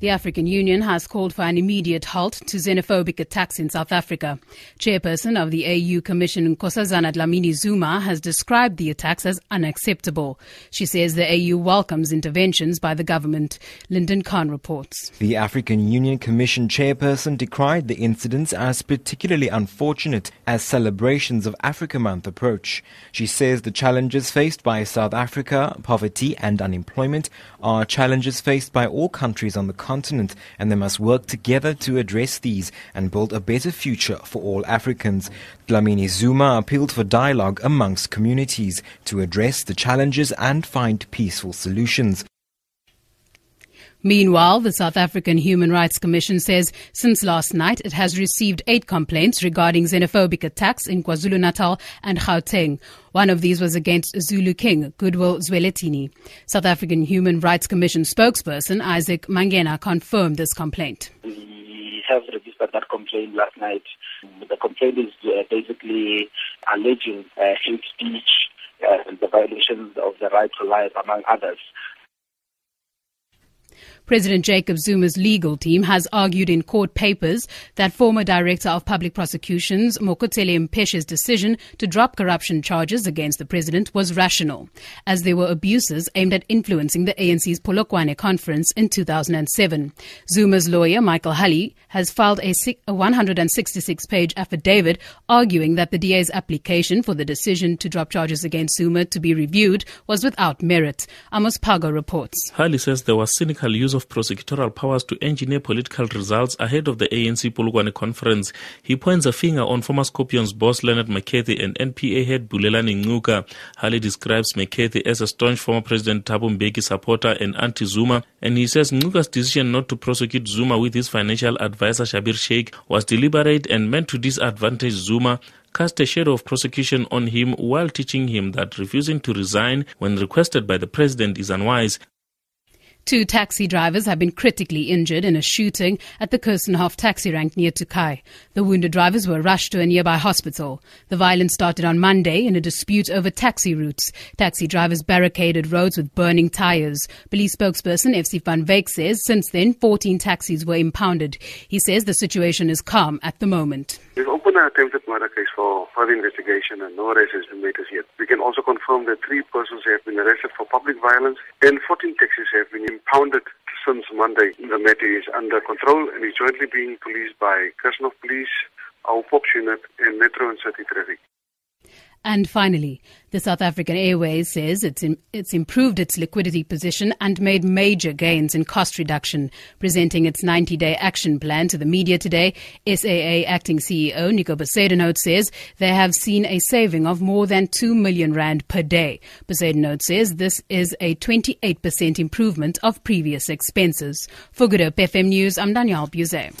The African Union has called for an immediate halt to xenophobic attacks in South Africa. Chairperson of the AU Commission, Nkosazana Dlamini Zuma, has described the attacks as unacceptable. She says the AU welcomes interventions by the government. Lyndon Khan reports. The African Union Commission chairperson decried the incidents as particularly unfortunate as celebrations of Africa Month approach. She says the challenges faced by South Africa, poverty and unemployment, are challenges faced by all countries on the continent and they must work together to address these and build a better future for all Africans. Dlamini Zuma appealed for dialogue amongst communities to address the challenges and find peaceful solutions. Meanwhile, the South African Human Rights Commission says since last night it has received eight complaints regarding xenophobic attacks in KwaZulu-Natal and Gauteng. One of these was against Zulu King, Goodwill Zwelithini. South African Human Rights Commission spokesperson Isaac Mangena confirmed this complaint. We have registered that complaint last night. The complaint is uh, basically alleging uh, hate speech uh, and the violations of the right to life, among others. President Jacob Zuma's legal team has argued in court papers that former Director of Public Prosecutions Mokotedi Mpshe's decision to drop corruption charges against the president was rational, as there were abuses aimed at influencing the ANC's Polokwane conference in 2007. Zuma's lawyer, Michael Hulley, has filed a 166-page affidavit arguing that the DA's application for the decision to drop charges against Zuma to be reviewed was without merit. Amos Pago reports. Hulley says there was cynical use of prosecutorial powers to engineer political results ahead of the ANC Polokwane conference. He points a finger on former Scorpions boss Leonard McCarthy and NPA head Bulelani Ngcuka. Hulley describes McCarthy as a staunch former President Thabo Mbeki supporter and anti-Zuma, and he says Ngcuka's decision not to prosecute Zuma with his financial advisor Schabir Shaik was deliberate and meant to disadvantage Zuma cast a shadow of prosecution on him while teaching him that refusing to resign when requested by the president is unwise. Two taxi drivers have been critically injured in a shooting at the Kirstenhof taxi rank near Tokai. The wounded drivers were rushed to a nearby hospital. The violence started on Monday in a dispute over taxi routes. Taxi drivers barricaded roads with burning tires. Police spokesperson FC van Wyk says since then 14 taxis were impounded. He says the situation is calm at the moment. An attempted murder case for further investigation and no arrest has been made as yet. We can also confirm that three persons have been arrested for public violence and 14 taxis have been impounded since Monday. The matter is under control and is jointly being policed by Kirstenhof Police, our POPs unit and Metro and City Traffic. And finally, the South African Airways says it's, in, it's improved its liquidity position and made major gains in cost reduction. Presenting its 90 day action plan to the media today, SAA acting CEO Nico Bezuidenhout says they have seen a saving of more than 2 million Rand per day. Bezuidenhout says this is a 28% improvement of previous expenses. For Good Hope FM News, I'm Danielle Buzet.